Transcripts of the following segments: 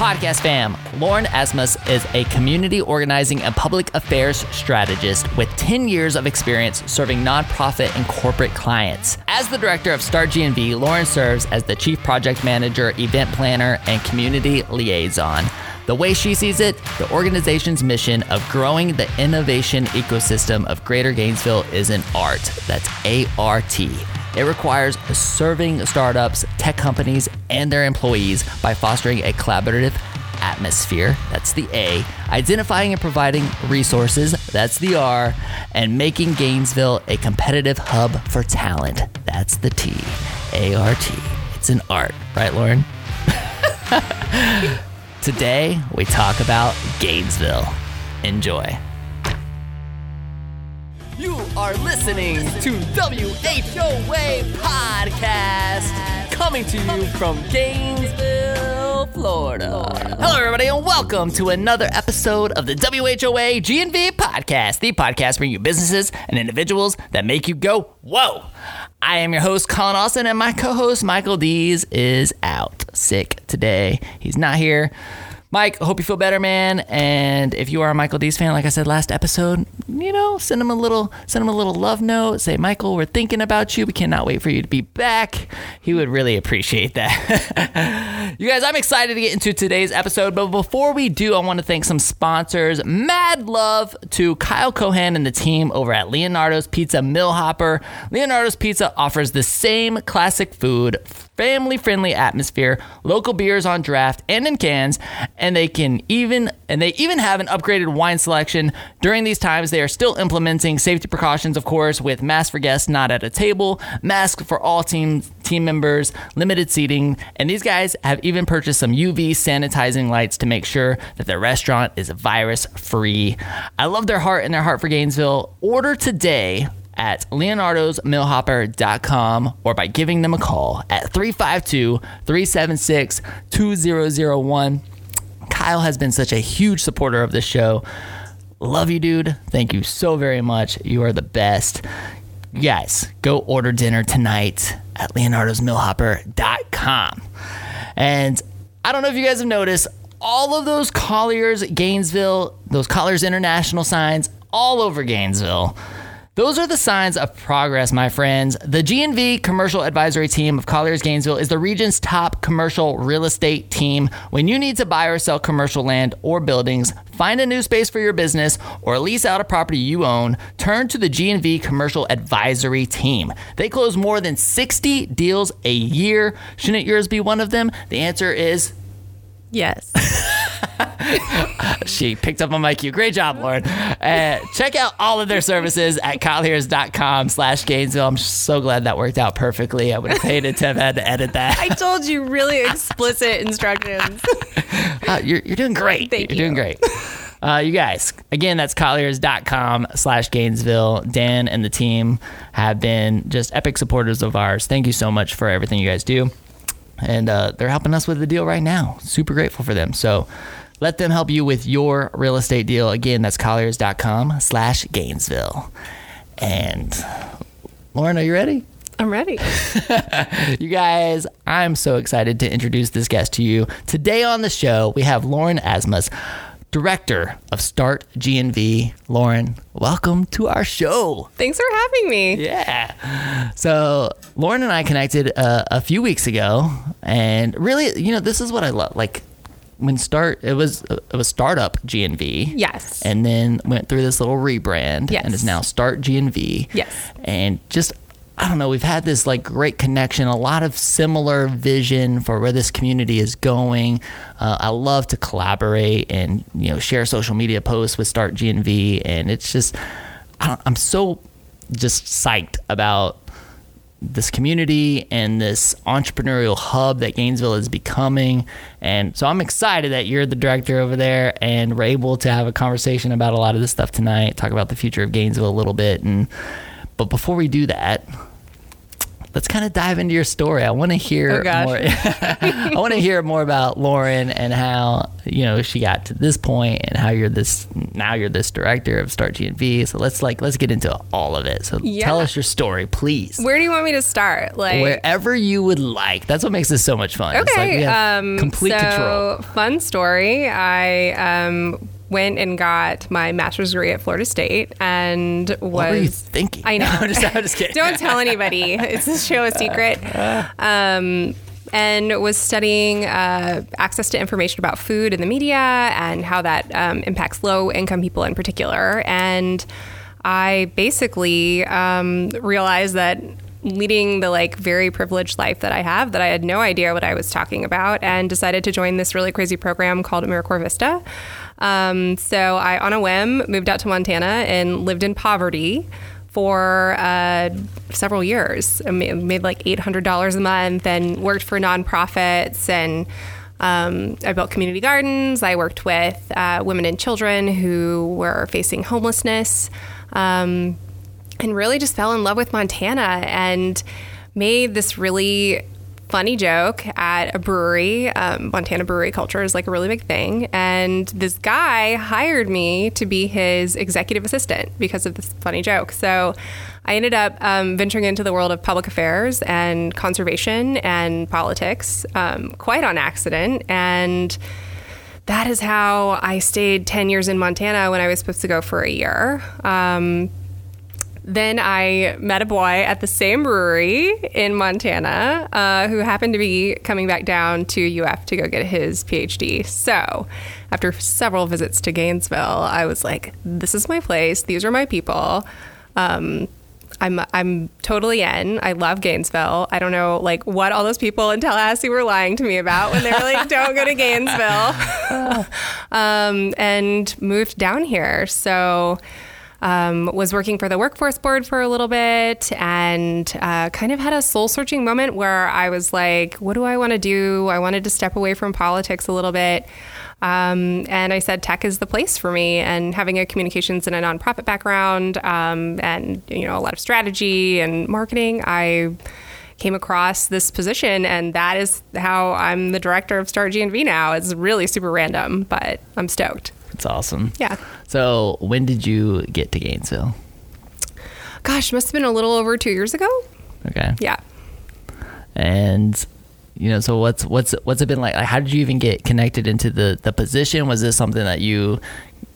Podcast fam, Lauren Asmus is a community organizing and public affairs strategist with 10 years of experience serving nonprofit and corporate clients. As the director of Start GNV, Lauren serves as the chief project manager, event planner, and community liaison. The way she sees it, the organization's mission of growing the innovation ecosystem of Greater Gainesville is an art. That's A R T. It requires serving startups, tech companies, and their employees by fostering a collaborative atmosphere, that's the A, identifying and providing resources, that's the R, and making Gainesville a competitive hub for talent, that's the T. A R T. It's an art, right, Lauren? Today, we talk about Gainesville. Enjoy. Are listening to WHOA Podcast, coming to you from Gainesville, Florida. Hello, everybody, and welcome to another episode of the WHOA GNV Podcast, the podcast bringing you businesses and individuals that make you go, whoa. I am your host, Colin Austin, and my co host, Michael Dees, is out sick today. He's not here. Mike, hope you feel better, man. And if you are a Michael Dees fan, like I said last episode, you know, send him a little, send him a little love note. Say, Michael, we're thinking about you. We cannot wait for you to be back. He would really appreciate that. you guys, I'm excited to get into today's episode. But before we do, I want to thank some sponsors. Mad love to Kyle Cohan and the team over at Leonardo's Pizza Millhopper. Leonardo's Pizza offers the same classic food family friendly atmosphere, local beers on draft and in cans, and they can even and they even have an upgraded wine selection. During these times, they are still implementing safety precautions, of course, with masks for guests not at a table, masks for all team team members, limited seating, and these guys have even purchased some UV sanitizing lights to make sure that their restaurant is virus free. I love their heart and their heart for Gainesville. Order today at leonardosmillhopper.com or by giving them a call at 352 376 2001. Kyle has been such a huge supporter of this show. Love you, dude. Thank you so very much. You are the best. Yes, go order dinner tonight at leonardosmillhopper.com. And I don't know if you guys have noticed, all of those Colliers, Gainesville, those Colliers International signs all over Gainesville those are the signs of progress, my friends. The GNV Commercial Advisory Team of Colliers Gainesville is the region's top commercial real estate team. When you need to buy or sell commercial land or buildings, find a new space for your business, or lease out a property you own, turn to the GNV Commercial Advisory Team. They close more than 60 deals a year. Shouldn't yours be one of them? The answer is Yes. she picked up on my cue. Great job, Lauren. Uh, check out all of their services at colliers.com slash Gainesville. I'm so glad that worked out perfectly. I would have hated to have had to edit that. I told you really explicit instructions. Uh, you're, you're doing great. Thank you're you. doing great. Uh, you guys, again, that's colliers.com slash Gainesville. Dan and the team have been just epic supporters of ours. Thank you so much for everything you guys do and uh, they're helping us with the deal right now. Super grateful for them. So let them help you with your real estate deal. Again, that's colliers.com slash Gainesville. And Lauren, are you ready? I'm ready. You guys, I'm so excited to introduce this guest to you. Today on the show, we have Lauren Asmus, director of Start GNV. Lauren, welcome to our show. Thanks for having me. Yeah. So Lauren and I connected uh, a few weeks ago, and really, you know, this is what I love. Like when start, it was it was startup GNV. Yes. And then went through this little rebrand, Yes. and is now Start GNV. Yes. And just I don't know, we've had this like great connection, a lot of similar vision for where this community is going. Uh, I love to collaborate and you know share social media posts with Start GNV, and it's just I I'm so just psyched about this community and this entrepreneurial hub that Gainesville is becoming. And so I'm excited that you're the director over there and we're able to have a conversation about a lot of this stuff tonight, talk about the future of Gainesville a little bit. And but before we do that, let's kind of dive into your story. I want to hear Oh, more. I want to hear more about Lauren and how you know she got to this point and how you're this now you're this director of Start GNV. So let's like let's get into all of it. So Yeah. tell us your story, please. Where do you want me to start? Like Wherever you would like. That's what makes this so much fun. It's like Okay. we have um, complete so, control. Fun story. I um, went and got my master's degree at Florida State and was. What were you thinking? I know. I'm just, I'm just kidding. Don't tell anybody. It's a show a secret. Um, and was studying uh, access to information about food in the media and how that um, impacts low income people in particular. And I basically um, realized that leading the like very privileged life that I have, that I had no idea what I was talking about, and decided to join this really crazy program called AmeriCorps Vista. Um, so I, on a whim, moved out to Montana and lived in poverty for uh, several years. I ma- made like $800 a month and worked for nonprofits and um, I built community gardens. I worked with uh, women and children who were facing homelessness um, and really just fell in love with Montana and made this really funny joke at a brewery. Um, Montana brewery culture is like a really big thing. And this guy hired me to be his executive assistant because of this funny joke. So I ended up um, venturing into the world of public affairs and conservation and politics um, quite on accident. And that is how I stayed 10 years in Montana when I was supposed to go for a year. Um, then I met a boy at the same brewery in Montana uh, who happened to be coming back down to UF to go get his PhD. So, after several visits to Gainesville, I was like, this is my place. These are my people. Um, I'm I'm totally in. I love Gainesville. I don't know like what all those people in Tallahassee were lying to me about when they were like, "Don't go to Gainesville," um, and moved down here. So um, was working for the workforce board for a little bit and uh, kind of had a soul searching moment where I was like, what do I want to do? I wanted to step away from politics a little bit. Um, and I said, tech is the place for me. And having a communications and a nonprofit background um, and, you know, a lot of strategy and marketing, I came across this position and that is how I'm the director of Start GNV now. It's really super random, but I'm stoked. It's awesome. Yeah. So when did you get to Gainesville? Gosh, must have been a little over two years ago. Okay. Yeah. And you know, so what's what's what's it been like? Like, how did you even get connected into the the position? Was this something that you,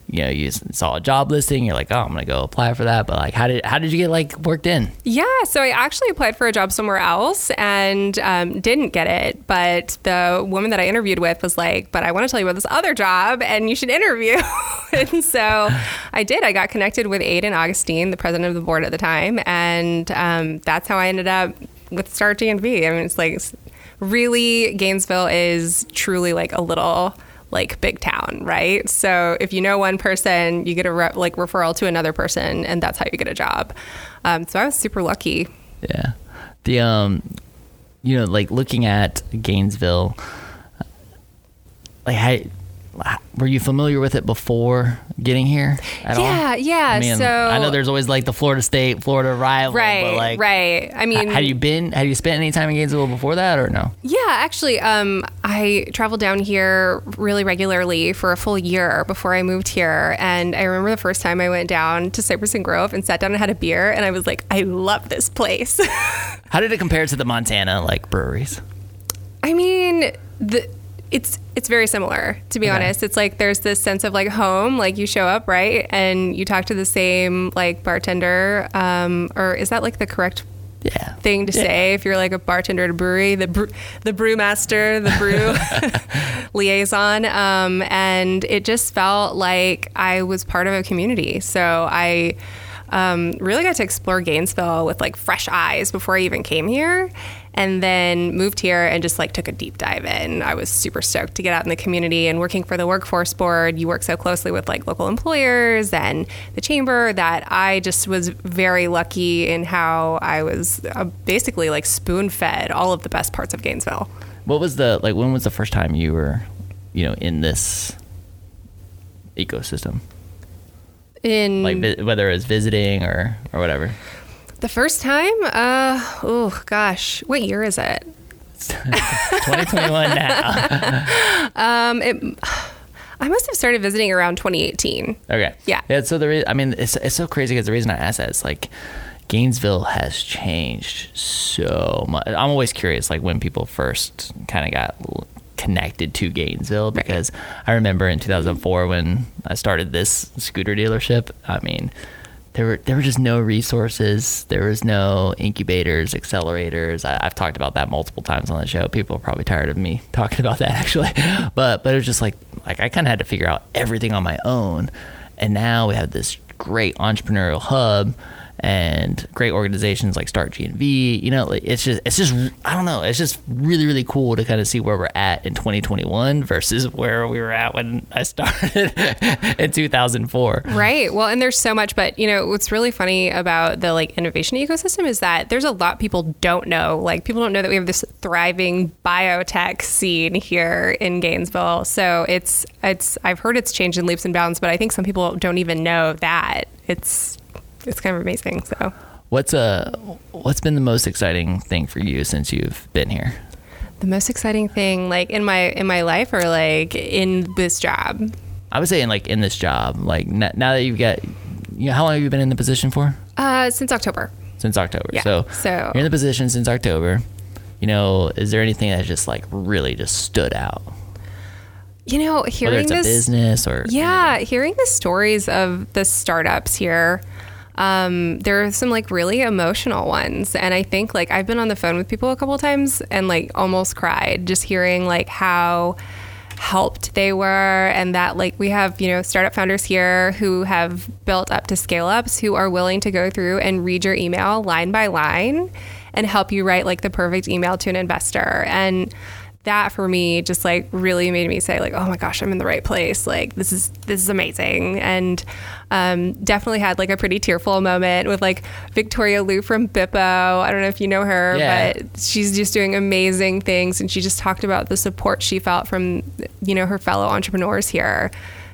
you know, you saw a job listing? You're like, oh, I'm gonna go apply for that. But like, how did how did you get like worked in? Yeah, so I actually applied for a job somewhere else and um, didn't get it. But the woman that I interviewed with was like, "But I want to tell you about this other job, and you should interview." and so I did. I got connected with Aiden Augustine, the president of the board at the time, and um, that's how I ended up with Start GNV. I mean, it's like really Gainesville is truly like a little like big town, right? So if you know one person, you get a re- like referral to another person, and that's how you get a job. Um, so I was super lucky. Yeah. The um, you know, like looking at Gainesville, like how. Were you familiar with it before getting here at all? Yeah, yeah, I mean, so- I know there's always like the Florida State, Florida rival, Right, but like, right. I mean, had you been? Had you spent any time in Gainesville before that, or no? Yeah, actually, um, I traveled down here really regularly for a full year before I moved here. And I remember the first time I went down to Cypress and Grove and sat down and had a beer, and I was like, I love this place. How did it compare to the Montana like breweries? I mean, the it's it's very similar to be Okay. honest. It's like there's this sense of like home, like you show up right and you talk to the same like bartender, um, or is that like the correct Yeah. thing to Yeah. say if you're like a bartender at a brewery, the brew, the brewmaster, the brew liaison, um, and it just felt like I was part of a community. So I um, really got to explore Gainesville with like fresh eyes before I even came here. And then moved here and just like took a deep dive in. I was super stoked to get out in the community and working for the workforce board. You work so closely with like local employers and the chamber that I just was very lucky in how I was uh, basically like spoon fed all of the best parts of Gainesville. What was the like? When was the first time you were, you know, in this ecosystem? In Like whether it was visiting or or whatever. The first time? Uh, oh gosh, what year is it? 2021 now. Um, it. I must have started visiting around 2018. Okay. Yeah. Yeah. So the re- I mean, it's it's so crazy because the reason I ask that is like. Gainesville has changed so much. I'm always curious, like when people first kind of got connected to Gainesville, because I remember in 2004 when I started this scooter dealership. I mean, there were there were just no resources. There was no incubators, accelerators. I, I've talked about that multiple times on the show. People are probably tired of me talking about that actually, but but it was just like like I kind of had to figure out everything on my own, and now we have this great entrepreneurial hub and great organizations like Start GNV. You know, it's just it's just I don't know. It's just really really cool to kind of see where we're at in 2021 versus where we were at when I started in 2004. Right. Well, and there's so much, but you know, what's really funny about the like innovation ecosystem is that there's a lot people don't know. Like people don't know that we have this thriving biotech scene here in Gainesville. So it's it's I've heard it's changed in leaps and bounds, but I think some people don't even know that. It's it's kind of amazing. So What's uh what's been the most exciting thing for you since you've been here? the most exciting thing like in my in my life or like in this job. I would say in like in this job, like n- now that you've got, you know, how long have you been in the position for? Uh since October. Since October. Yeah, So, so- you're in the position since October. You know, is there anything that just like really just stood out? You know, hearing a this business or Yeah, hearing the stories of the startups here, um, there are some like really emotional ones, and I think like I've been on the phone with people a couple times and like almost cried just hearing like how helped they were and that like we have you know startup founders here who have built up to scale ups who are willing to go through and read your email line by line and help you write like the perfect email to an investor. And that for me just like really made me say like oh my gosh i'm in the right place like this is this is amazing and um, definitely had like a pretty tearful moment with like victoria Liu from bippo i don't know if you know her Yeah. but she's just doing amazing things and she just talked about the support she felt from you know her fellow entrepreneurs here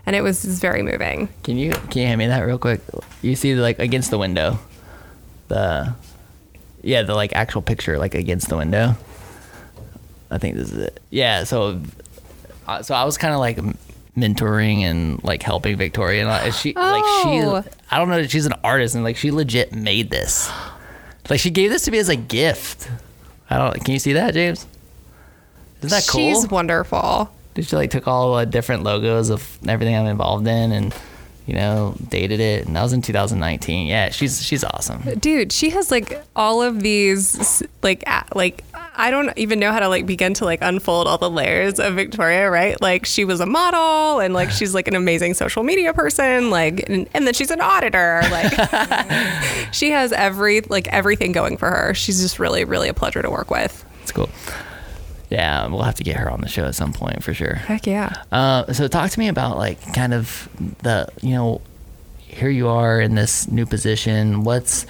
and it was just very moving Can you can you hand me that real quick? You see like against the window, the yeah the like actual picture like against the window. I think this is it. Yeah. So uh, so I was kind of like mentoring and like helping Victoria and uh, she Oh. like she I don't know that she's an artist and like she legit made this. Like she gave this to me as a gift. I don't. Can you see that, James? Isn't that cool? she's wonderful she like took all the different logos of everything I'm involved in and you know dated it and that was in 2019 yeah she's she's awesome dude she has like all of these like a- like i don't even know how to like begin to like unfold all the layers of victoria right? Like she was a model and like she's like an amazing social media person like and, and then she's an auditor like she has every like everything going for her. She's just really really a pleasure to work with. It's cool. Yeah we'll have to get her on the show at some point for sure. Heck yeah. Uh, so talk to me about like kind of the you know here you are in this new position. What's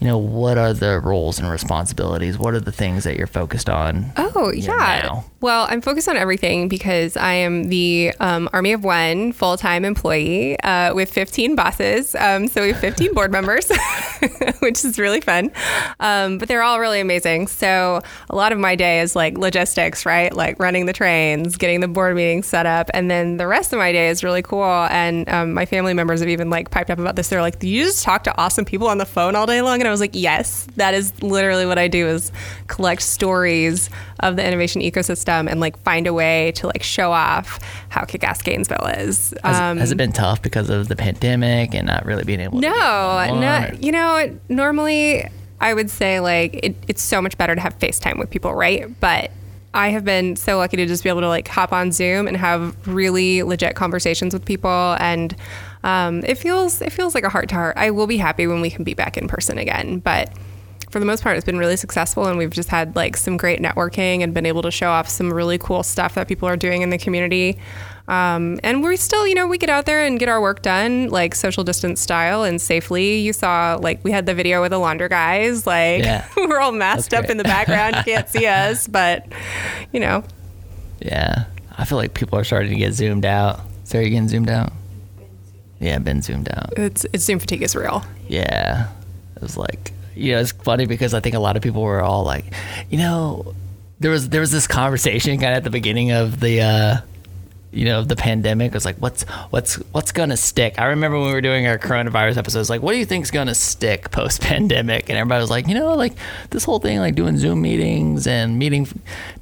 you know what are the roles and responsibilities what are the things that you're focused on Oh, yeah. now? Well, I'm focused on everything because I am the um, Army of One full time employee uh, with 15 bosses. Um, so we have 15 board members, which is really fun. Um, but they're all really amazing. So a lot of my day is like logistics, right? Like running the trains, getting the board meetings set up. And then the rest of my day is really cool. And um, my family members have even like piped up about this. They're like, you just talk to awesome people on the phone all day long?" And I was like, "Yes, that is literally what I do is collect stories of the innovation ecosystem and like find a way to like show off how kick-ass Gainesville is." has, Um, has it been tough because of the pandemic and not really being able to no, get no. You know, normally I would say like it, it's so much better to have FaceTime with people, right? But I have been so lucky to just be able to like hop on Zoom and have really legit conversations with people, and um, it feels it feels like a heart to heart. I will be happy when we can be back in person again, but for the most part, it's been really successful, and we've just had like some great networking and been able to show off some really cool stuff that people are doing in the community. Um, and we're still, you know, we get out there and get our work done, like social distance style and safely. You saw, like, we had the video with the launder guys, like, Yeah. we're all masked up in the background. You can't see us, but, you know, Yeah, I feel like people are starting to get zoomed out. Sarah, you getting zoomed out? Yeah, been zoomed out. it's, it's Zoom fatigue is real. Yeah, it was like you know, it's funny because I think a lot of people were all like, you know, there was there was this conversation kind of at the beginning of the uh, you know the pandemic. It was like, what's what's what's gonna stick? I remember when we were doing our coronavirus episodes, like, what do you think's gonna stick post pandemic? And everybody was like, you know, like this whole thing, like doing Zoom meetings and meeting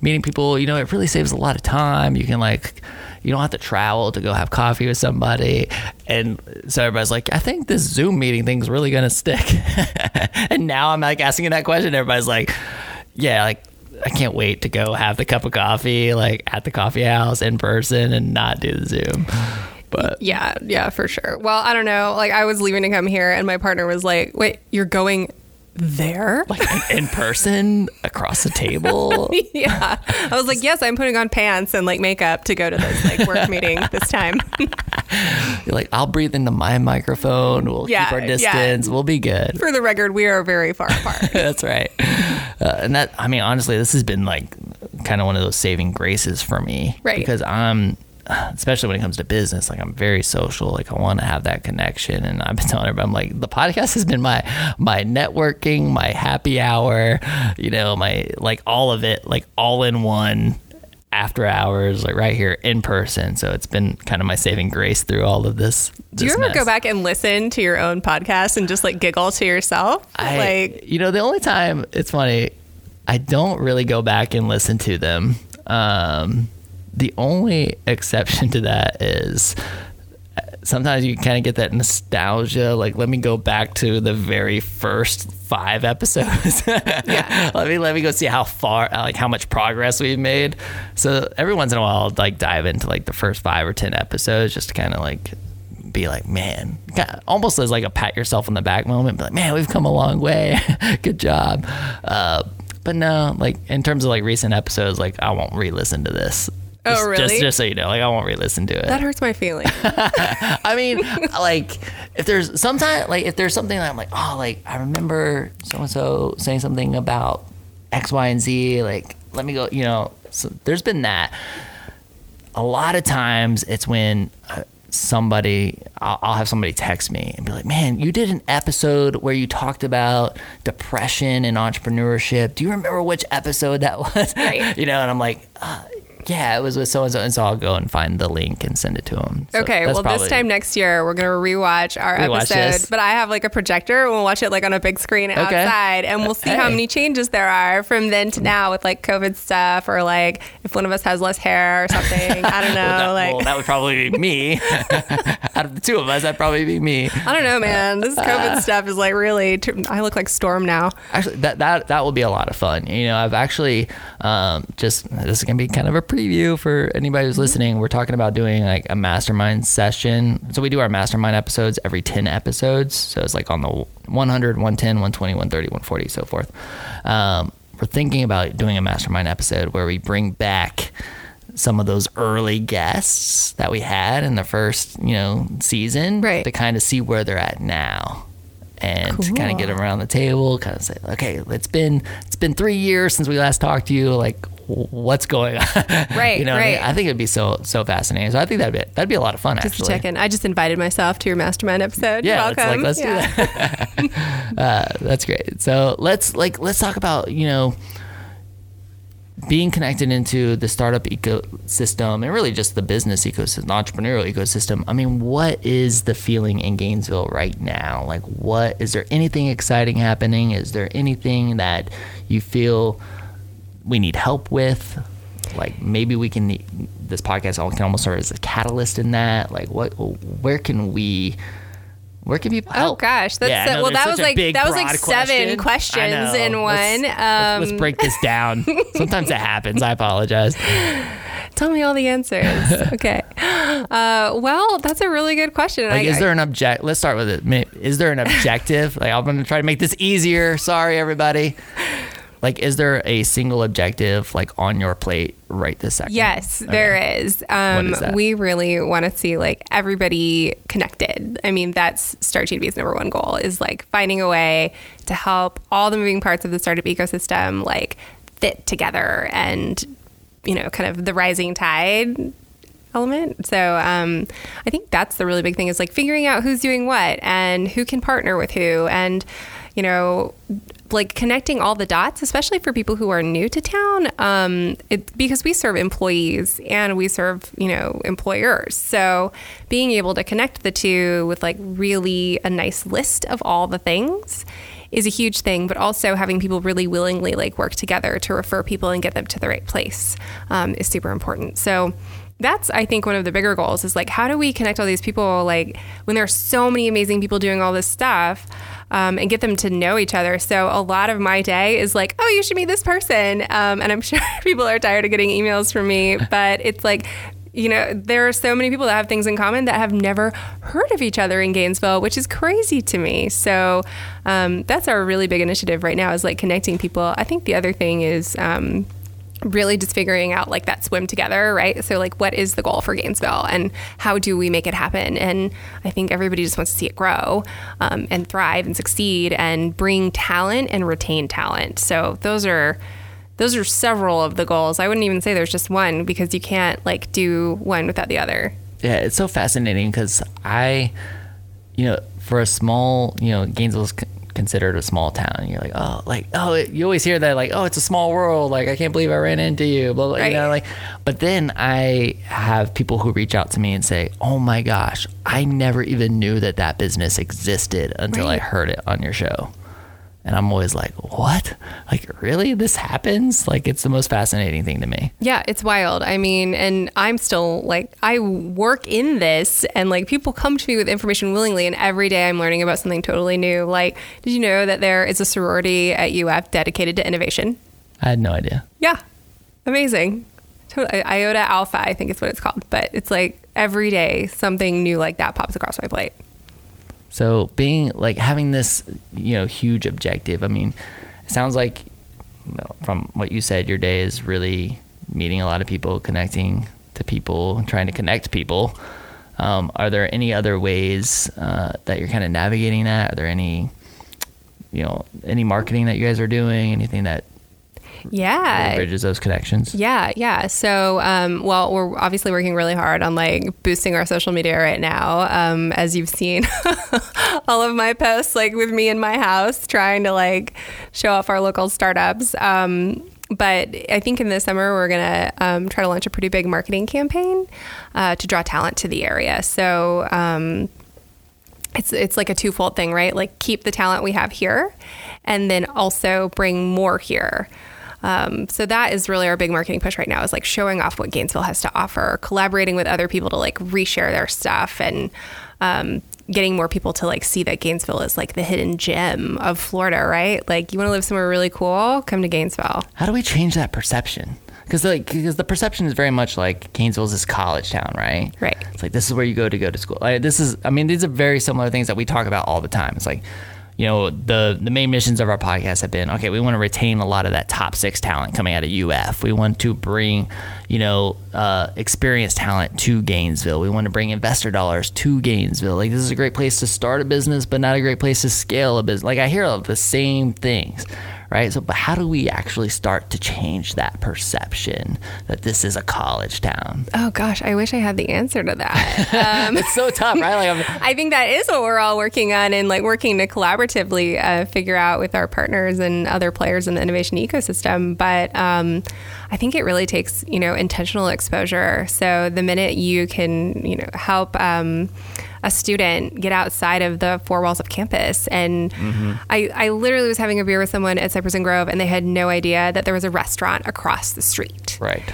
meeting people. You know, it really saves a lot of time. You can like you don't have to travel to go have coffee with somebody. And so everybody's like, I think this Zoom meeting thing's really gonna stick. and now I'm like asking that question. Everybody's like, yeah, like I can't wait to go have the cup of coffee like at the coffee house in person and not do the Zoom. But Yeah, yeah, for sure. Well, I don't know. Like I was leaving to come here and my partner was like, "Wait, you're going there?" like in person across the table. yeah. I was like, "Yes, I'm putting on pants and like makeup to go to this like work meeting this time." You're like, I'll breathe into my microphone. We'll Yeah, keep our yeah. distance. We'll be good. for the record, we are very far apart. That's right. Uh, and that, I mean, honestly, this has been like kind of one of those saving graces for me. Right. Because I'm, especially when it comes to business, like I'm very social. Like I want to have that connection. And I've been telling everybody, I'm like, the podcast has been my, my networking, my happy hour, you know, my, like all of it, like all in one after hours, like right here in person. So it's been kind of my saving grace through all of this. Do you ever mess. go back and listen to your own podcast and just like giggle to yourself? I, like, you know, the only time it's funny, I don't really go back and listen to them. Um, the only exception to that is uh, sometimes you kind of get that nostalgia. Like, let me go back to the very first five episodes. Yeah. let me let me go see how far, like how much progress we've made. So every once in a while, I'll like dive into like the first five or ten episodes just to kind of like be like, man, kinda- almost as like a pat yourself on the back moment, be like, man, we've come a long way. Good job. Uh, but no, like in terms of like recent episodes, like I won't re-listen to this. Oh, Just- really? Just, just so you know, like I won't re-listen to it. that hurts my feelings. I mean, like if there's sometimes like if there's something that I'm like, oh, like I remember so and so saying something about X, Y, and Z. Like, let me go. You know, so there's been that. A lot of times, it's when uh, somebody I'll, I'll have somebody text me and be like, "Man, you did an episode where you talked about depression and entrepreneurship. Do you remember which episode that was?" Right. you know, and I'm like. Uh, yeah, it was with so and so, and so I'll go and find the link and send it to them. Okay, well, this time next year we're gonna rewatch our Rewatch episode, this. but I have like a projector. And we'll watch it like on a big screen outside, and we'll see how many changes there are from then to now with like COVID stuff, or like if one of us has less hair or something. I don't know. that, like well, that would probably be me. Out of the two of us, that'd probably be me. I don't know, man. This COVID stuff is like really. Too, I look like Storm now. Actually, that that that will be a lot of fun. You know, I've actually um, just this is gonna be kind of a preview for anybody who's listening. We're talking about doing like a mastermind session. So we do our mastermind episodes every ten episodes. So it's like on the 100, 110, 120, 130, 140, so forth. Um, we're thinking about doing a mastermind episode where we bring back some of those early guests that we had in the first, you know, season Right. to kind of see where they're at now. And to kind of get them around the table, kind of say, okay, it's been it's been three years since we last talked to you. Like, what's going on? Right, you know, what I, mean? right. I think it'd be so so fascinating. So I think that'd be that'd be a lot of fun. Just to actually, check in. I just invited myself to your mastermind episode. yeah, Welcome. like let's Yeah. do that. uh, that's great. So let's like let's talk about you know being connected into the startup ecosystem and really just the business ecosystem, entrepreneurial ecosystem. I mean, what is the feeling in Gainesville right now? Like, what is there anything exciting happening? Is there anything that you feel we need help with? Like, maybe we can. This podcast all can almost serve as a catalyst in that. Like, what? Where can we? Where can people Oh gosh, that's Yeah, I know well. That was like that was like seven question. Questions in Let's- one. let's, let's Um, break this down. Sometimes it happens. I apologize. Tell me all the answers. okay. Uh, well, that's a really good question. Like, I, is there an object? Let's start with it. Is there an objective? like, I'm gonna try to make this easier. Sorry, everybody. Like, is there a single objective like on your plate right this second? Yes, Okay. there is. Um, is? We really want to see like everybody connected. I mean, that's Start GNV's number one goal is like finding a way to help all the moving parts of the startup ecosystem like fit together and you know, kind of the rising tide element. So um, I think that's the really big thing is like figuring out who's doing what and who can partner with who and you know, like connecting all the dots, especially for people who are new to town, um, it, because we serve employees and we serve, you know, employers. So being able to connect the two with like really a nice list of all the things is a huge thing, but also having people really willingly like work together to refer people and get them to the right place um, is super important. So that's I think one of the bigger goals is like how do we connect all these people like when there are so many amazing people doing all this stuff um, and get them to know each other. So a lot of my day is like, oh, you should meet this person, um, and I'm sure people are tired of getting emails from me, but it's like you know, there are so many people that have things in common that have never heard of each other in Gainesville, which is crazy to me. So um, that's our really big initiative right now is like connecting people. I think the other thing is um, really just figuring out like that swim together, right? So like what is the goal for Gainesville and how do we make it happen? And I think everybody just wants to see it grow um, and thrive and succeed and bring talent and retain talent. So those are those are several of the goals. I wouldn't even say there's just one because you can't like do one without the other. Yeah, it's so fascinating because I, you know, for a small, you know, Gainesville's considered a small town. And you're like, oh, like, oh, you always hear that, like, oh, it's a small world. Like, I can't believe I ran into you. Blah, blah, right. you know, like, but then I have people who reach out to me and say, oh my gosh, I never even knew that that business existed until right. I heard it on your show. And I'm always like, what? Like, really? This happens? Like, it's the most fascinating thing to me. Yeah, it's wild. I mean, and I'm still like, I work in this, and like, people come to me with information willingly, and every day I'm learning about something totally new. Like, did you know that there is a sorority at UF dedicated to innovation? I had no idea. Yeah. Amazing. Iota Alpha, I think is what it's called. But it's like every day something new like that pops across my plate. So being like having this, you know, huge objective. I mean, it sounds like from what you said, your day is really meeting a lot of people, connecting to people, trying to connect people. Um, are there any other ways uh, that you're kind of navigating that? Are there any, you know, any marketing that you guys are doing? Anything that yeah bridges those connections yeah yeah so um, well we're obviously working really hard on like boosting our social media right now um, as you've seen all of my posts like with me in my house trying to like show off our local startups um, but I think in the summer we're gonna um, try to launch a pretty big marketing campaign uh, to draw talent to the area. So um, it's it's like a twofold thing, right? Like keep the talent we have here, and then also bring more here. Um, so that is really our big marketing push right now is like showing off what Gainesville has to offer, collaborating with other people to like reshare their stuff and um, getting more people to like see that Gainesville is like the hidden gem of Florida, right? Like you want to live somewhere really cool, come to Gainesville. How do we change that perception? Because like because the perception is very much like Gainesville's this college town, right? Right. It's like this is where you go to go to school. Like, this is I mean these are very similar things that we talk about all the time. It's like you know, the the main missions of our podcast have been okay. We want to retain a lot of that top six talent coming out of UF. We want to bring, you know, uh, experienced talent to Gainesville. We want to bring investor dollars to Gainesville. Like this is a great place to start a business, but not a great place to scale a business. Like I hear of the same things, right? So, but how do we actually start to change that perception that this is a college town? Oh gosh, I wish I had the answer to that. Um, it's so tough, right? Like, i think that is what we're all working on, and like working to collaboratively uh, figure out with our partners and other players in the innovation ecosystem. But um, I think it really takes you know intentional exposure. So the minute you can you know help. Um, a student get outside of the four walls of campus. And mm-hmm. I, I literally was having a beer with someone at Cypress and Grove, and they had no idea that there was a restaurant across the street. Right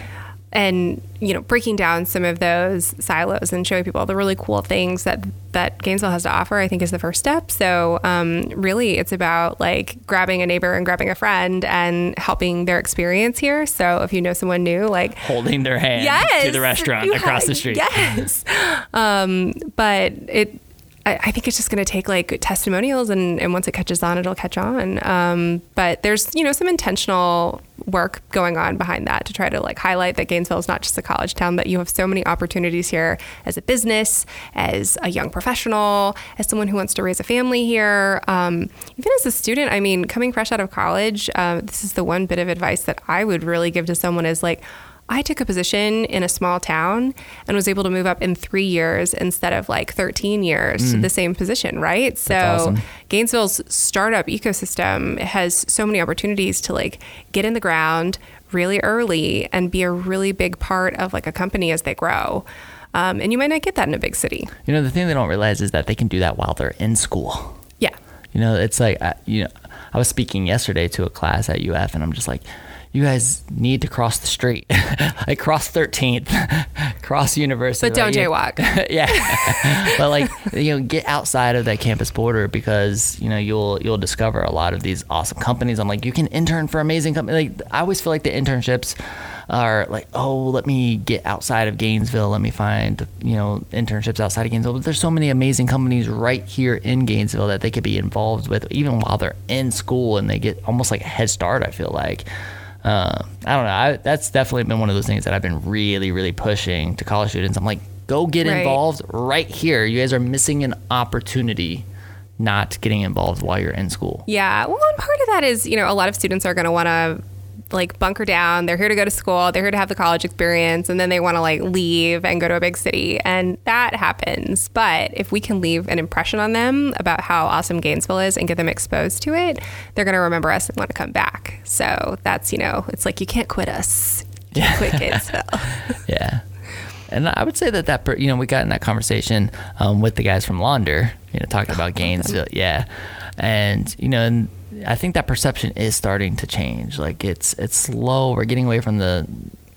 and you know breaking down some of those silos and showing people all the really cool things that that Gainesville has to offer I think is the first step. So um, really it's about like grabbing a neighbor and grabbing a friend and helping their experience here. So if you know someone new like holding their hand yes, to the restaurant across the street. yes! Um, but it I, think it's just going to take like testimonials, and, and once it catches on, it'll catch on. Um, but there's you know some intentional work going on behind that to try to like highlight that Gainesville is not just a college town, that you have so many opportunities here as a business, as a young professional, as someone who wants to raise a family here, um, even as a student. I mean, coming fresh out of college, uh, this is the one bit of advice that I would really give to someone is like I took a position in a small town and was able to move up in three years instead of like 13 years to the same position, right? So awesome. Gainesville's startup ecosystem has so many opportunities to like get in the ground really early and be a really big part of like a company as they grow. Um, and you might not get that in a big city. You know, the thing they don't realize is that they can do that while they're in school. Yeah. You know, it's like I, you know, I was speaking yesterday to a class at UF, and I'm just like, you guys need to cross the street. like cross 13th, cross university. But don't like, jaywalk. yeah, but like you know, get outside of that campus border because you know you'll you'll discover a lot of these awesome companies. I'm like, you can intern for amazing companies. Like I always feel like the internships are like, oh, let me get outside of Gainesville. Let me find you know internships outside of Gainesville. But there's so many amazing companies right here in Gainesville that they could be involved with even while they're in school, and they get almost like a head start. I feel like. Uh, I don't know. I, that's definitely been one of those things that I've been really, really pushing to college students. I'm like, go get Right. involved right here. You guys are missing an opportunity not getting involved while you're in school. Yeah. Well, and part of that is, you know, a lot of students are going to want to like bunker down. They're here to go to school. They're here to have the college experience. And then they want to like leave and go to a big city. And that happens. But if we can leave an impression on them about how awesome Gainesville is and get them exposed to it, they're going to remember us and want to come back. So that's, you know, it's like you can't quit us. You can't quit Gainesville. Yeah. And I would say that that you know we got in that conversation um, with the guys from Launder, you know, talking about Gainesville, yeah, and you know, and I think that perception is starting to change. Like it's it's slow. We're getting away from the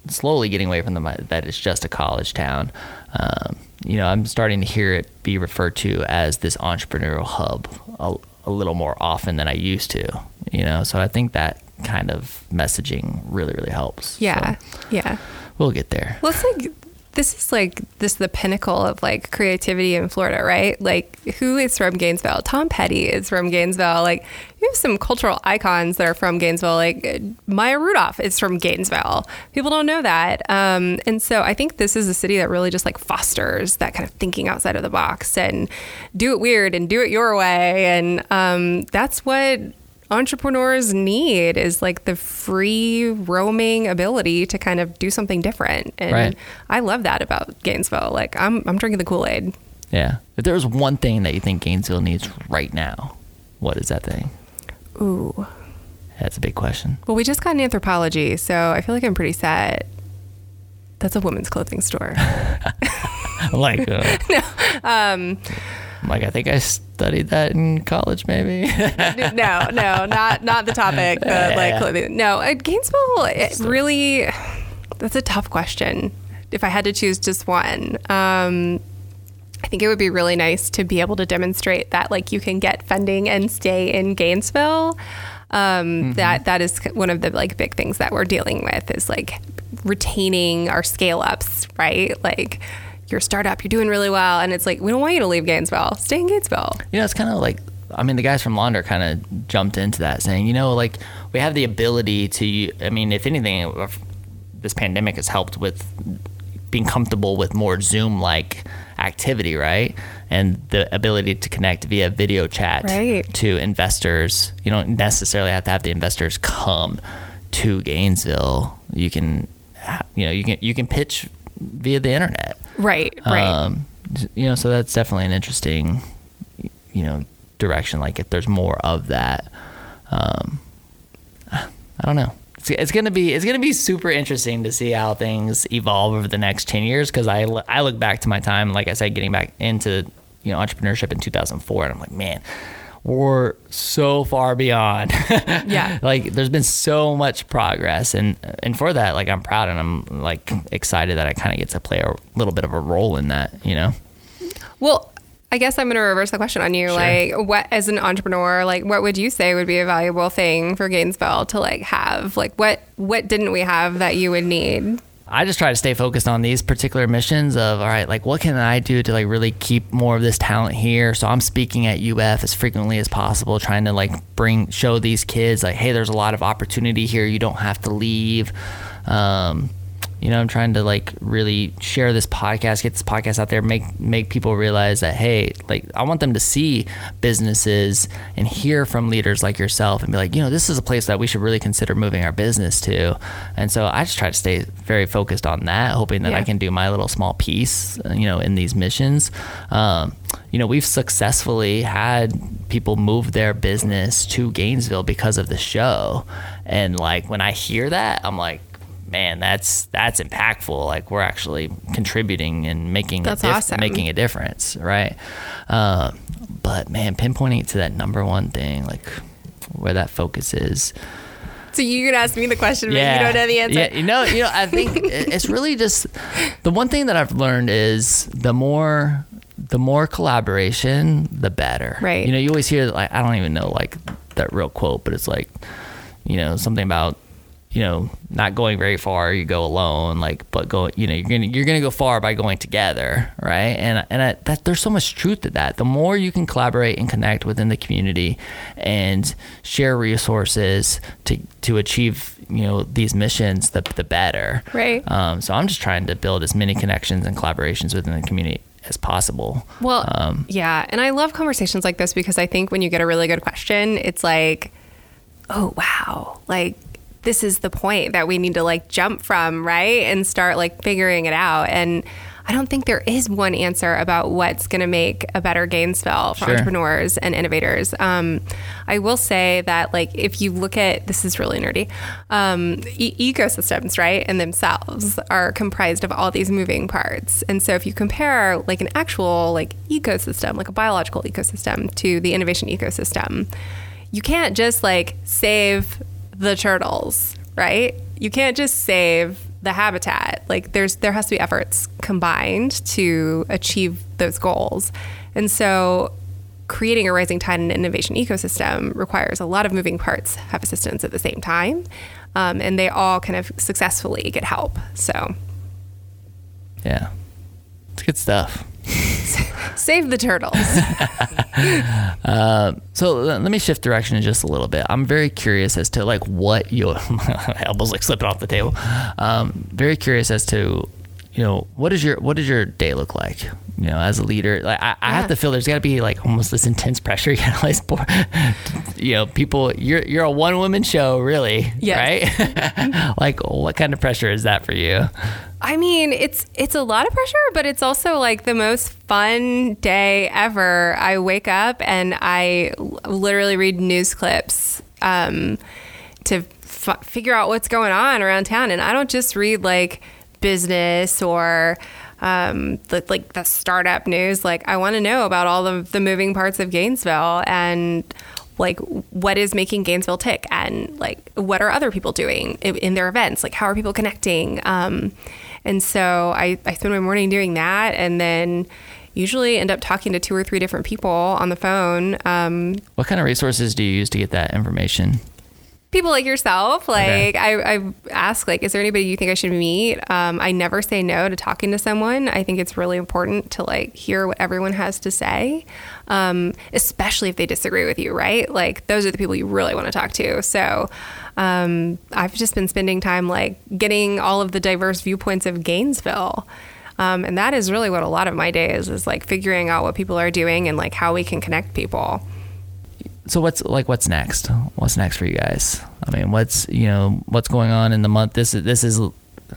slowly getting away from the that it's just a college town. Um, you know, I'm starting to hear it be referred to as this entrepreneurial hub a, a little more often than I used to. You know, so I think that kind of messaging really really helps. Yeah. So Yeah. we'll get there. Well, it's like this is like this is the pinnacle of like creativity in Florida, right? Like who is from Gainesville? Tom Petty is from Gainesville. Like you have some cultural icons that are from Gainesville. Like Maya Rudolph is from Gainesville. People don't know that, um, and so I think this is a city that really just like fosters that kind of thinking outside of the box and do it weird and do it your way, and um, that's what entrepreneurs need is like the free roaming ability to kind of do something different. And Right. I love that about Gainesville. Like I'm I'm drinking the Kool-Aid. Yeah. If there's one thing that you think Gainesville needs right now, what is that thing? Ooh. That's a big question. Well, we just got an Anthropologie, so I feel like I'm pretty set. That's a women's clothing store. like, uh, um, like I think I studied that in college, maybe. no, no, not not the topic. The Yeah, like clothing. No, uh, Gainesville. It really. That's a tough question. If I had to choose just one, um, I think it would be really nice to be able to demonstrate that like you can get funding and stay in Gainesville. Um, That that is one of the like big things that we're dealing with is like retaining our scale ups, right? Like you're a startup, you're doing really well, and it's like we don't want you to leave Gainesville. Stay in Gainesville. you know, it's kind of like, I mean, the guys from Launder kind of jumped into that saying, you know, like we have the ability to, I mean, if anything, if this pandemic has helped with being comfortable with more Zoom like activity, right? And the ability to connect via video chat Right. to investors. You don't necessarily have to have the investors come to Gainesville. You can, you know, you can you can pitch via the internet. Right, right. Um, you know, so that's definitely an interesting, you know, direction. Like if there's more of that, um, I don't know. It's, it's gonna be it's gonna be super interesting to see how things evolve over the next ten years. Because I I look back to my time, like I said, getting back into you know entrepreneurship in 2004, and I'm like, man. We're so far beyond. Yeah. like there's been so much progress and and for that like I'm proud and I'm like excited that I kind of get to play a little bit of a role in that, you know. Well, I guess I'm going to reverse the question on you. Sure. Like, what as an entrepreneur, like, what would you say would be a valuable thing for Gainesville to like have? Like, what what didn't we have that you would need? I just try to stay focused on these particular missions of all right, like what can I do to like really keep more of this talent here? So I'm speaking at UF as frequently as possible, trying to like bring show these kids like, hey, there's a lot of opportunity here. You don't have to leave. Um, You know, I'm trying to like really share this podcast, get this podcast out there, make make people realize that hey, like I want them to see businesses and hear from leaders like yourself and be like, you know, this is a place that we should really consider moving our business to. And so I just try to stay very focused on that, hoping that Yeah. I can do my little small piece, you know, in these missions. Um, you know, we've successfully had people move their business to Gainesville because of the show. And like when I hear that, I'm like, man, that's that's impactful. Like we're actually contributing and making That's a dif- awesome. making a difference, right? Um, but man, pinpointing it to that number one thing, like where that focus is. So you can ask me the question, but you don't know the answer. Yeah, you know, you know, I think it's really just the one thing that I've learned is the more the more collaboration, the better. Right. You know, you always hear like I don't even know like that real quote, but it's like, you know, something about you know not going very far you go alone like but go you know you're gonna you're gonna go far by going together right? And and I, that there's so much truth to that. The more you can collaborate and connect within the community and share resources to to achieve you know these missions the the better. Right. um, so I'm just trying to build as many connections and collaborations within the community as possible. Well, um, yeah, and I love conversations like this because I think when you get a really good question, it's like, oh wow, like this is the point that we need to like jump from, right? And start like figuring it out. And I don't think there is one answer about what's going to make a better Gainesville for Sure. entrepreneurs and innovators. Um, I will say that, like, if you look at this is really nerdy, um, e- ecosystems, right, and themselves are comprised of all these moving parts. And so, if you compare like an actual like ecosystem, like a biological ecosystem, to the innovation ecosystem, you can't just like save the turtles, right? You can't just save the habitat. Like there's there has to be efforts combined to achieve those goals. And so creating a rising tide and innovation ecosystem requires a lot of moving parts have assistance at the same time. Um, and they all kind of successfully get help. So yeah it's good stuff save the turtles. So uh, let me shift direction just a little bit. I'm very curious as to like what your elbows like slipping off the table. Um, very curious as to you know what is your what does your day look like? You know, as a leader, like I, I have to feel there's got to be like almost this intense pressure. You gotta like, you know, people. You're you're a one woman show, really, Yes. right? like, what kind of pressure is that for you? I mean, it's it's a lot of pressure, but it's also like the most fun day ever. I wake up and I literally read news clips um, to f- figure out what's going on around town, and I don't just read like business or um, the, like the startup news. Like I want to know about all of the moving parts of Gainesville and like what is making Gainesville tick and like what are other people doing in, their events? Like how are people connecting? Um, and so I, I spend my morning doing that and then usually end up talking to two or three different people on the phone. Um, What kind of resources do you use to get that information? People like yourself Okay. like I, I ask like is there anybody you think i should meet? Um, i never say no to talking to someone. I think it's really important to like hear what everyone has to say um, especially if they disagree with you right? Like those are the people you really want to talk to. So um, i've just been spending time like getting all of the diverse viewpoints of gainesville. Um, and that is really what a lot of my day is is like figuring out what people are doing and like how we can connect people so what's like what's next? What's next for you guys? I mean what's you know what's going on in the month? This is this is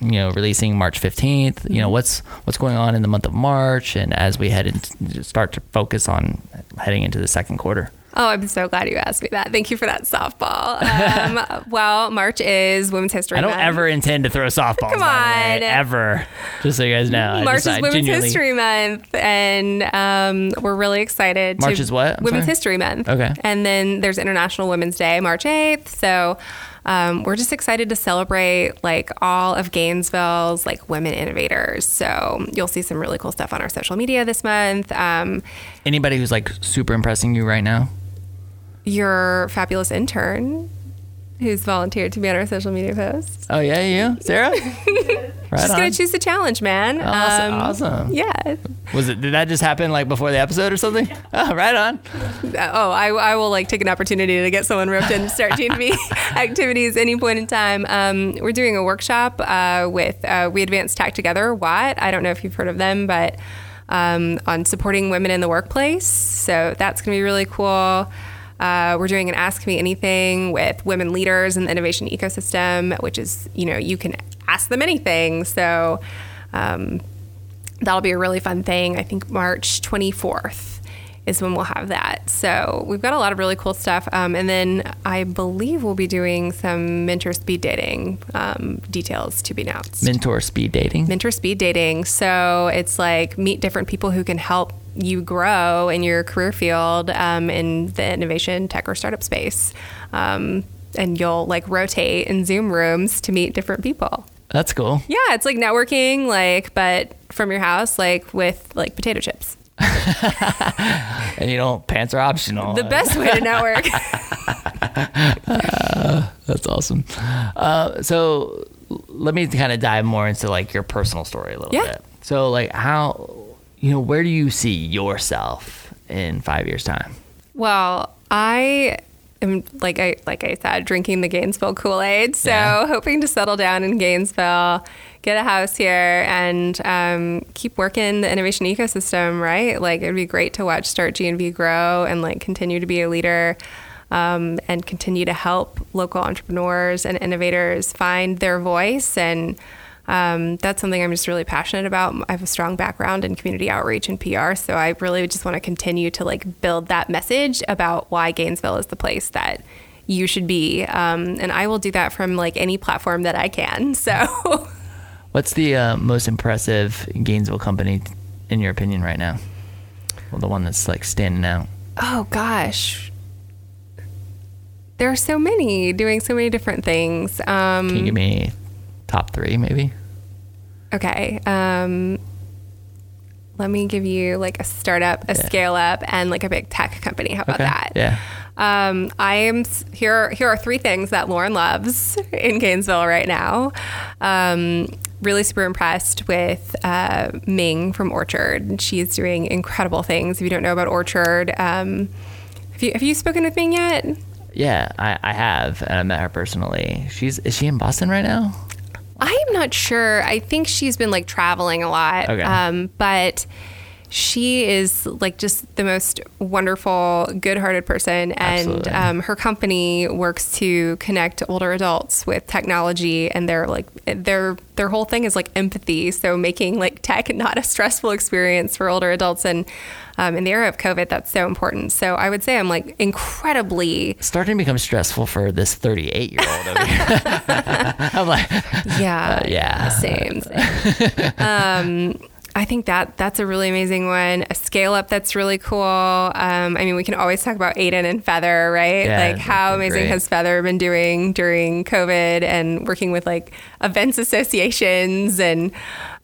you know releasing march 15th you know mm-hmm. what's what's going on in the month of march and as we head into start to focus on heading into the second quarter Oh, I'm so glad you asked me that. Thank you for that softball. Um, well, March is Women's History month. i don't Month. ever intend to throw softballs Come the way, on. ever just so you guys know March is Women's genuinely- History Month, and um, we're really excited. March to, is what? I'm Women's sorry? History Month. Okay. And then there's International Women's Day, March 8th. So um, we're just excited to celebrate like all of Gainesville's like women innovators. So you'll see some really cool stuff on our social media this month. Um, anybody who's like super impressing you right now your fabulous intern who's volunteered to be on our social media posts. oh yeah you sarah Right on. gonna choose the challenge, man. Awesome, Um, awesome. Yeah. Was it? Did that just happen like before the episode or something? Oh, right on. Oh, I, I will like take an opportunity to get someone roped in to start GNV activities any point in time. Um, we're doing a workshop uh, with uh, We Advance Tech Together, WATT. I don't know if you've heard of them, but um, on supporting women in the workplace. So that's going to be really cool. Uh, we're doing an Ask Me Anything with women leaders in the innovation ecosystem, which is, you know, you can ask them anything. So um, that'll be a really fun thing. I think March 24th is when we'll have that. So we've got a lot of really cool stuff. Um, and then I believe we'll be doing some mentor speed dating um, details to be announced. Mentor speed dating. mentor speed dating. So it's like meet different people who can help you grow in your career field um, in the innovation tech or startup space. Um, and you'll like rotate in Zoom rooms to meet different people. That's cool. Yeah, it's like networking, like, but from your house, like with like potato chips. And you know, pants are optional. The best way to network. That's awesome. Uh, so let me kind of dive more into like your personal story a little Yeah. bit. So like how, you know, where do you see yourself in five years time? well, I am like I like I said, drinking the Gainesville Kool Aid. So Yeah. hoping to settle down in Gainesville, get a house here, and um, keep working the innovation ecosystem. Right, like it'd be great to watch Start GNV grow and like continue to be a leader. Um, and continue to help local entrepreneurs and innovators find their voice and um, that's something I'm just really passionate about. I have a strong background in community outreach and PR, so I really just want to continue to like build that message about why Gainesville is the place that you should be, um, and I will do that from like any platform that I can. So, What's the uh, most impressive Gainesville company in your opinion right now? Well, the one that's like standing out. oh gosh. There are so many doing so many different things. Um, Can you give me top three, maybe? Okay. Um, let me give you like a startup, a scale up, and like a big tech company. How about Okay. that? Yeah. Um, I am here. Here are three things that Lauren loves in Gainesville right now. Um, really super impressed with uh, Ming from Orchard. She's doing incredible things. If you don't know about Orchard, um, have you have you spoken with Ming yet? Yeah, I, I have, and I met her personally. She's is she in Boston right now? I am not sure. I think she's been like traveling a lot. Okay. Um, but she is like just the most wonderful, good-hearted person, and um, her company works to connect older adults with technology, and their like their their whole thing is like empathy. So making like tech not a stressful experience for older adults, and um, in the era of COVID, that's so important. So I would say I'm like incredibly Starting to become stressful for this 38 year old over here. I'm like, Yeah. Uh, yeah. Same. same. um, I think that that's a really amazing one. A scale up that's really cool. Um, I mean, we can always talk about Aidan and Feathr, right? Yeah, like how amazing great. has Feathr been doing during COVID and working with like events associations and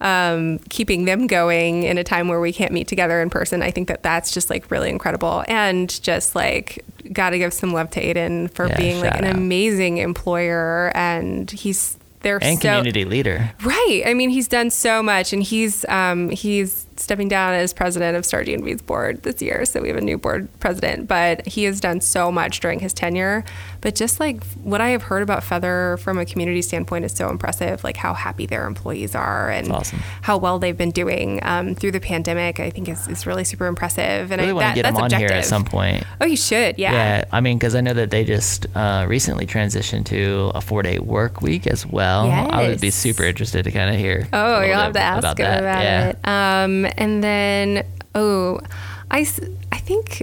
um, keeping them going in a time where we can't meet together in person. I think that that's just like really incredible and just like got to give some love to Aidan for Yeah, being like an out. amazing employer and he's they're and so community leader. right. I mean, he's done so much, and he's um, he's stepping down as president of Start GNV's board this year. So we have a new board president, but he has done so much during his tenure. But just like what I have heard about Feathr from a community standpoint is so impressive. Like how happy their employees are and awesome. how well they've been doing um, through the pandemic. I think is, is really super impressive. And I really I, want that, to get that's them on objective. here at some point. Oh, you should. Yeah. Yeah, I mean, because I know that they just uh, recently transitioned to a four day work week as well. I would be super interested to kind of hear. Oh, you'll have to ask about about yeah. it. Um, and then, oh, I, I think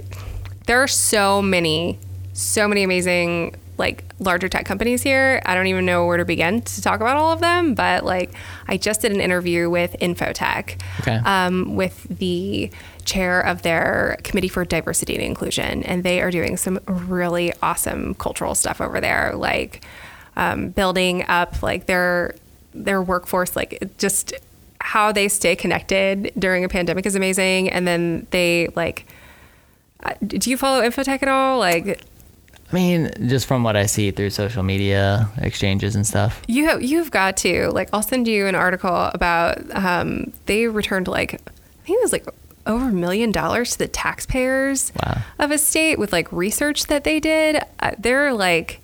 there are so many, so many amazing like larger tech companies here. I don't even know where to begin to talk about all of them, but like I just did an interview with Infotech, Okay. um, with the chair of their committee for diversity and inclusion, and they are doing some really awesome cultural stuff over there, like um, building up like their their workforce, like just how they stay connected during a pandemic is amazing, and then they like. uh, Do you follow Infotech at all? Like, I mean, just from what I see through social media exchanges and stuff. You have you've got to like. I'll send you an article about. Um, they returned like I think it was like over a million dollars to the taxpayers Wow. of a state with like research that they did. Uh, they're like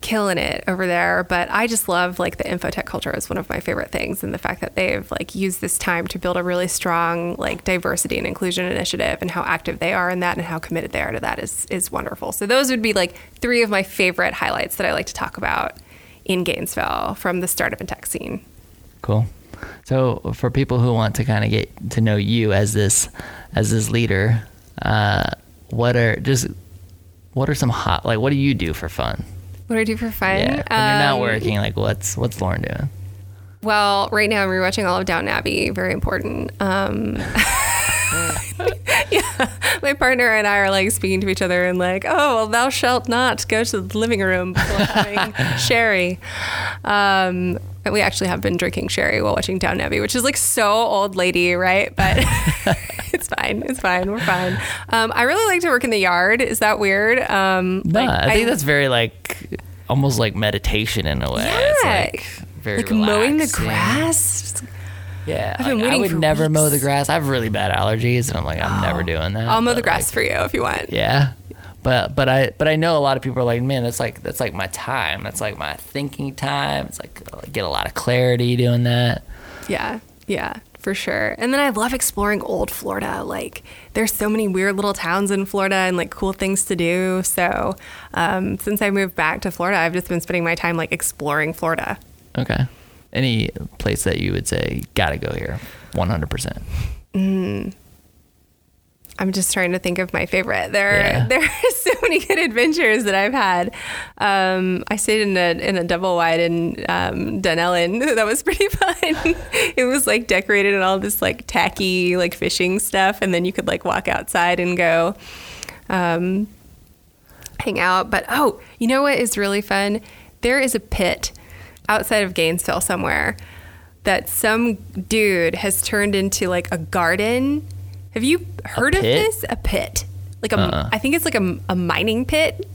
killing it over there. But I just love like the infotech culture is one of my favorite things, and the fact that they've like used this time to build a really strong like diversity and inclusion initiative, and how active they are in that, and how committed they are to that is is wonderful. So those would be like three of my favorite highlights that I like to talk about in Gainesville from the startup and tech scene. Cool. So for people who want to kind of get to know you as this as this leader, uh, what are just what are some hot like what do you do for fun? What do I do for fun? Yeah, when you're not Um, working, like what's what's Lauren doing? Well, right now I'm rewatching all of Downton Abbey. Very important. Um, yeah, my partner and I are like speaking to each other and like, oh, well, thou shalt not go to the living room before having sherry. Um, and we actually have been drinking sherry while watching Downton Abbey, which is like so old lady, right? But it's fine. It's fine. We're fine. Um, I really like to work in the yard. Is that weird? Um, No, like, I think that's very like almost like meditation in a way. It's Yeah. like very like mowing the grass. Yeah, I've been like, I would never mow the grass. I have really bad allergies, and I'm like, I'm never doing that. I'll mow the grass like, for you if you want. Yeah, but but I but I know a lot of people are like, man, that's like that's like my time. That's like my thinking time. It's like I get a lot of clarity doing that. Yeah, yeah, for sure. And then I love exploring old Florida. Like, there's so many weird little towns in Florida and like cool things to do. So, um, since I moved back to Florida, I've just been spending my time like exploring Florida. Okay, any place that you would say gotta go here, 100. percent I'm just trying to think of my favorite. There, Yeah. there are so many good adventures that I've had. Um, I stayed in a in a double wide in um, Dunnellon. That was pretty fun. it was like decorated in all this like tacky like fishing stuff, and then you could like walk outside and go um, hang out. But oh, you know what is really fun? There is a pit outside of Gainesville somewhere that some dude has turned into like a garden. Have you heard of this? A pit. Like a, Uh-uh. I think it's like a, a mining pit.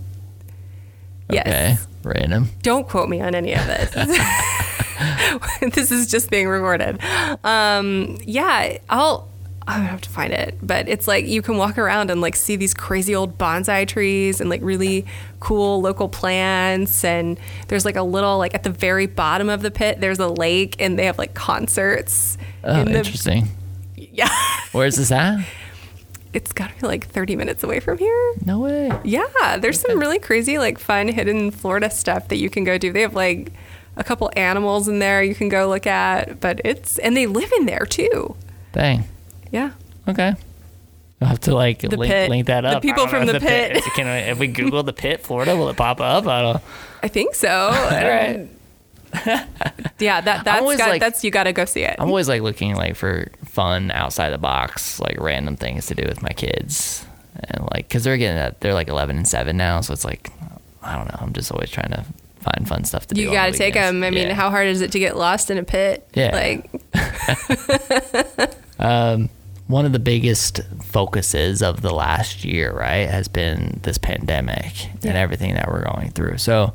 Yes. Okay, random. Don't quote me on any of this. this is just being recorded. Um, yeah, I'll. I have to find it, but it's like you can walk around and like see these crazy old bonsai trees and like really cool local plants. And there's like a little like at the very bottom of the pit, there's a lake, and they have like concerts. Oh, in the, interesting. Yeah, Where's this at? it's got to be like 30 minutes away from here. No way. Yeah, there's some really crazy, like fun hidden Florida stuff that you can go do. They have like a couple animals in there you can go look at, but it's and they live in there too. Dang. Yeah. Okay. I'll have to like link, link that up. The people don't know from if the pit. Can I, if we Google the pit, Florida, will it pop up? I don't. I think so. All right. Yeah, that that's got, like- that's you got to go see it. I'm always like looking like for fun outside the box, like random things to do with my kids, and like because they're getting that they're like 11 and 7 now, so it's like I don't know. I'm just always trying to find fun stuff to do. you got the to take them. I mean, Yeah. how hard is it to get lost in a pit? Yeah. Like, um, one of the biggest focuses of the last year, right, has been this pandemic and everything that we're going through. So,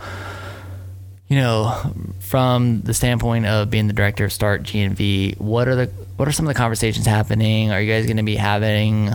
you know, from the standpoint of being the director of Start GNV, what are the what are some of the conversations happening? Are you guys going to be having,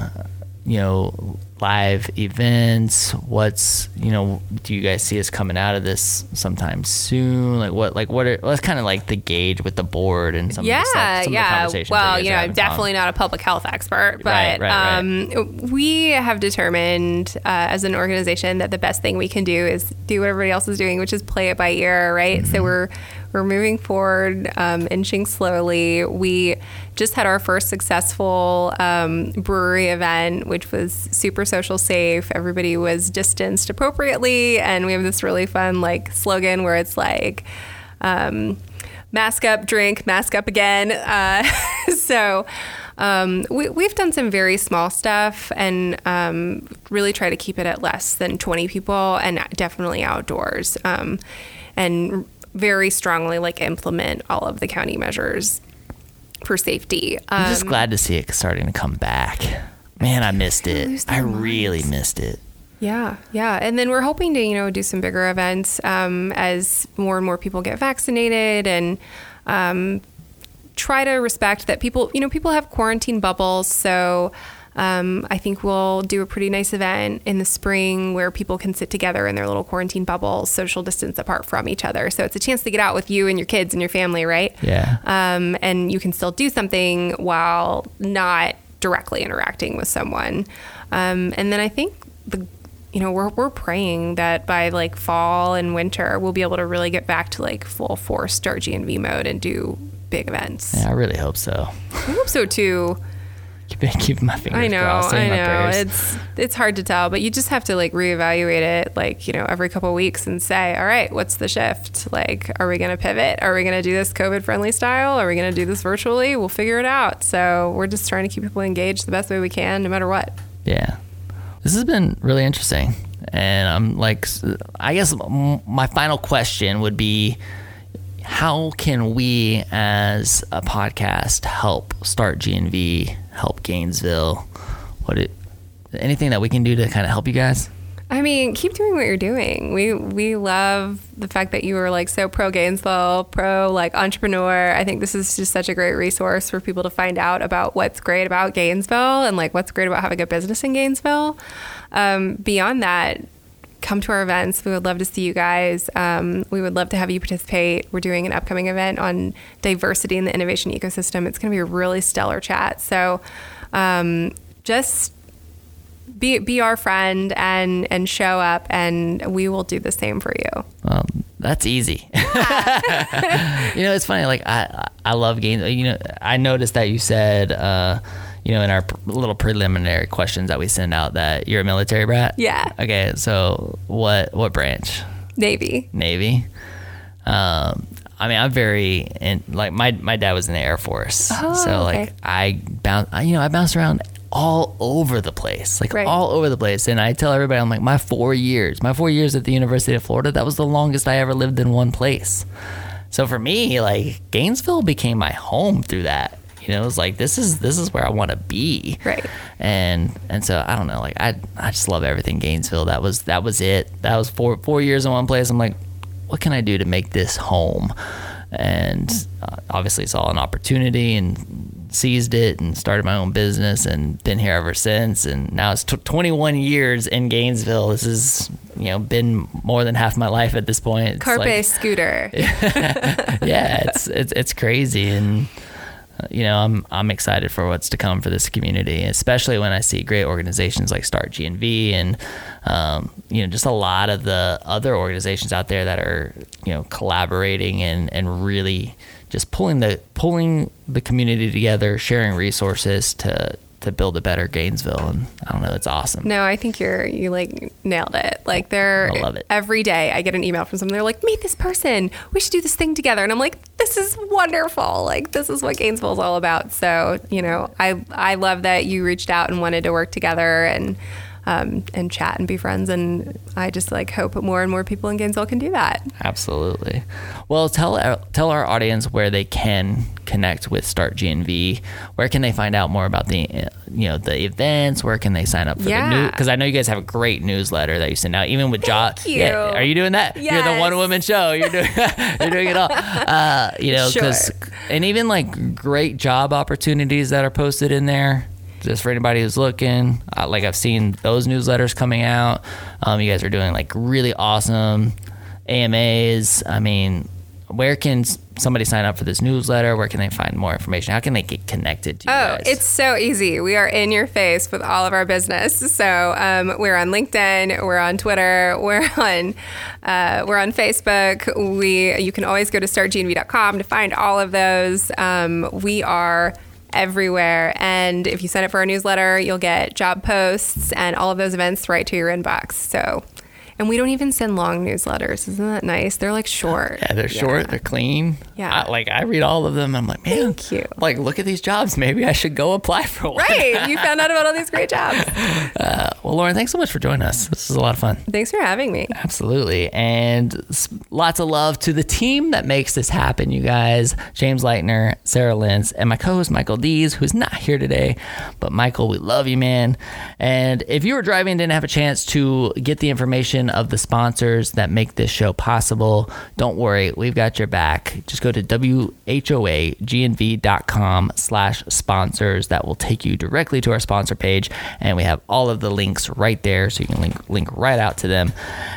you know, live events? What's you know, do you guys see us coming out of this sometime soon? Like what? Like what? Are, what's kind of like the gauge with the board and some of the yeah, stuff, some the yeah. conversations Well, you know, I'm definitely not a public health expert, but Right, right, right. Um, we have determined uh, as an organization that the best thing we can do is do what everybody else is doing, which is play it by ear, right? Mm-hmm. So we're we're moving forward, um, inching slowly. We just had our first successful um, brewery event, which was super social safe. Everybody was distanced appropriately, and we have this really fun like slogan where it's like. Um, mask up, drink, mask up again. Uh, so um, we, we've done some very small stuff and um, really try to keep it at less than 20 people and definitely outdoors. Um, and very strongly like implement all of the county measures for safety. I'm just Um, glad to see it starting to come back. Man, I missed it. I really missed it. Yeah, yeah, and then we're hoping to you know do some bigger events um, as more and more people get vaccinated and um, try to respect that people you know people have quarantine bubbles, so. Um, I think we'll do a pretty nice event in the spring where people can sit together in their little quarantine bubbles, social distance apart from each other. So it's a chance to get out with you and your kids and your family, right? Yeah. Um, and you can still do something while not directly interacting with someone. Um, and then I think the you know we're, we're praying that by like fall and winter we'll be able to really get back to like full force start GNV mode and do big events. Yeah, I really hope so. I hope so too. Keep, keep my fingers I know, crossed. I know. It's it's hard to tell, but you just have to like reevaluate it, like you know, every couple of weeks and say, all right, what's the shift? Like, are we going to pivot? Are we going to do this COVID friendly style? Are we going to do this virtually? We'll figure it out. So we're just trying to keep people engaged the best way we can, no matter what. Yeah. This has been really interesting. And I'm like, I guess my final question would be how can we as a podcast help start GNV, help Gainesville? What it, anything that we can do to kind of help you guys? I mean, keep doing what you're doing. We we love the fact that you are like so pro Gainesville, pro like entrepreneur. I think this is just such a great resource for people to find out about what's great about Gainesville and like what's great about having a business in Gainesville. Um, beyond that, come to our events. We would love to see you guys. Um, we would love to have you participate. We're doing an upcoming event on diversity in the innovation ecosystem. It's going to be a really stellar chat. So um, just be be our friend and and show up, and we will do the same for you. Well, that's easy. you know, it's funny. Like I, I love games. You know, I noticed that you said, uh, you know, in our pr- little preliminary questions that we send out that you're a military brat. Yeah. Okay. So what what branch? Navy. Navy. Um, I mean, I'm very in like my my dad was in the Air Force, Oh, so like okay. I bounce, you know, I bounce around all over the place, like Right. all over the place. And I tell everybody, I'm like, my four years, my four years at the University of Florida, that was the longest I ever lived in one place. So for me, like Gainesville became my home through that. You know, it was like this is this is where I want to be. Right. And and so I don't know, like I I just love everything Gainesville. That was that was it. That was four four years in one place. I'm like, what can I do to make this home? And uh, obviously, it's all an opportunity, and seized it and started my own business, and been here ever since. And now it's t- 21 years in Gainesville. This has you know been more than half my life at this point. It's Carpe like- scooter. yeah, it's it's it's crazy, and you know I'm I'm excited for what's to come for this community, especially when I see great organizations like Start GNV and um, you know just a lot of the other organizations out there that are you know collaborating and and really just pulling the pulling the community together, sharing resources to to build a better Gainesville, and I don't know, it's awesome. No, I think you're you like nailed it. Like they're I love it. every day I get an email from someone. They're like, meet this person. We should do this thing together. And I'm like, this is wonderful. Like this is what Gainesville is all about. So you know, I I love that you reached out and wanted to work together and um, and chat and be friends. And I just like hope more and more people in Gainesville can do that. Absolutely. Well, tell tell our audience where they can connect with Start GNV. Where can they find out more about the you know the events? Where can they sign up for Yeah. the new? Because I know you guys have a great newsletter that you send out, even with job. Yeah, are you doing that? You're the one woman show. You're doing you're doing it all. Uh, you know, because Sure. and even like great job opportunities that are posted in there. Just for anybody who's looking, uh, like I've seen those newsletters coming out. Um, you guys are doing like really awesome AMAs. I mean, where can somebody sign up for this newsletter? Where can they find more information? How can they get connected to you Oh, guys? it's so easy. We are in your face with all of our business. So um, we're on LinkedIn, we're on Twitter, we're on uh, we're on Facebook. We you can always go to startgnv.com to find all of those. Um, we are everywhere, and if you sign up for our newsletter, you'll get job posts and all of those events right to your inbox. So. And we don't even send long newsletters. Isn't that nice? They're like short. yeah, they're short, they're clean. Yeah. I, like I read all of them. I'm like, man, Thank you. Like, look at these jobs. Maybe I should go apply for one. Right. You found out about all these great jobs. Uh, well, Lauren, thanks so much for joining us. This was a lot of fun. Thanks for having me. Absolutely. And lots of love to the team that makes this happen, you guys. James Leitner, Sarah Lentz, and my co host, Michael Dees, who's not here today. But Michael, we love you, man. And if you were driving and didn't have a chance to get the information of the sponsors that make this show possible, don't worry. We've got your back. Just go to whoagnv.com slash sponsors. That will take you directly to our sponsor page. And we have all of the links right there. So you can link, link right out to them.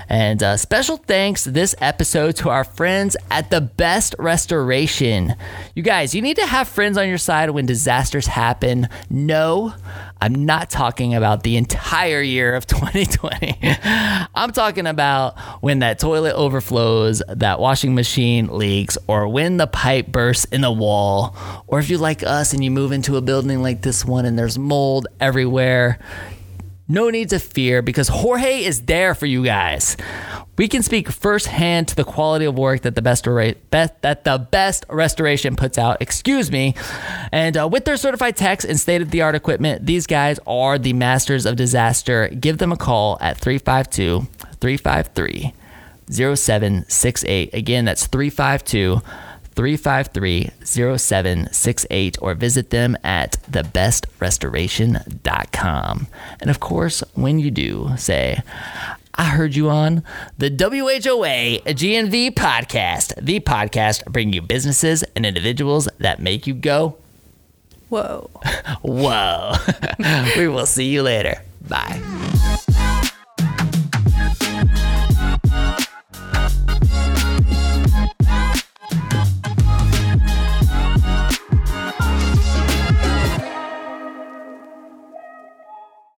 And uh, special thanks this episode to our friends at the Best Restoration. You guys, you need to have friends on your side when disasters happen. No, I'm not talking about the entire year of 2020. I'm talking about when that toilet overflows, that washing machine leaks, or when the pipe bursts in the wall, or if you're like us and you move into a building like this one and there's mold everywhere. No need to fear because Jorge is there for you guys. We can speak firsthand to the quality of work that the best, best that the best restoration puts out. Excuse me. And uh, with their certified techs and state of the art equipment, these guys are the masters of disaster. Give them a call at 352 353 0768. Again, that's 352 353 0768 or visit them at thebestrestoration.com. And of course, when you do, say, I heard you on the WHOA GNV podcast, the podcast bringing you businesses and individuals that make you go, Whoa. whoa. we will see you later. Bye.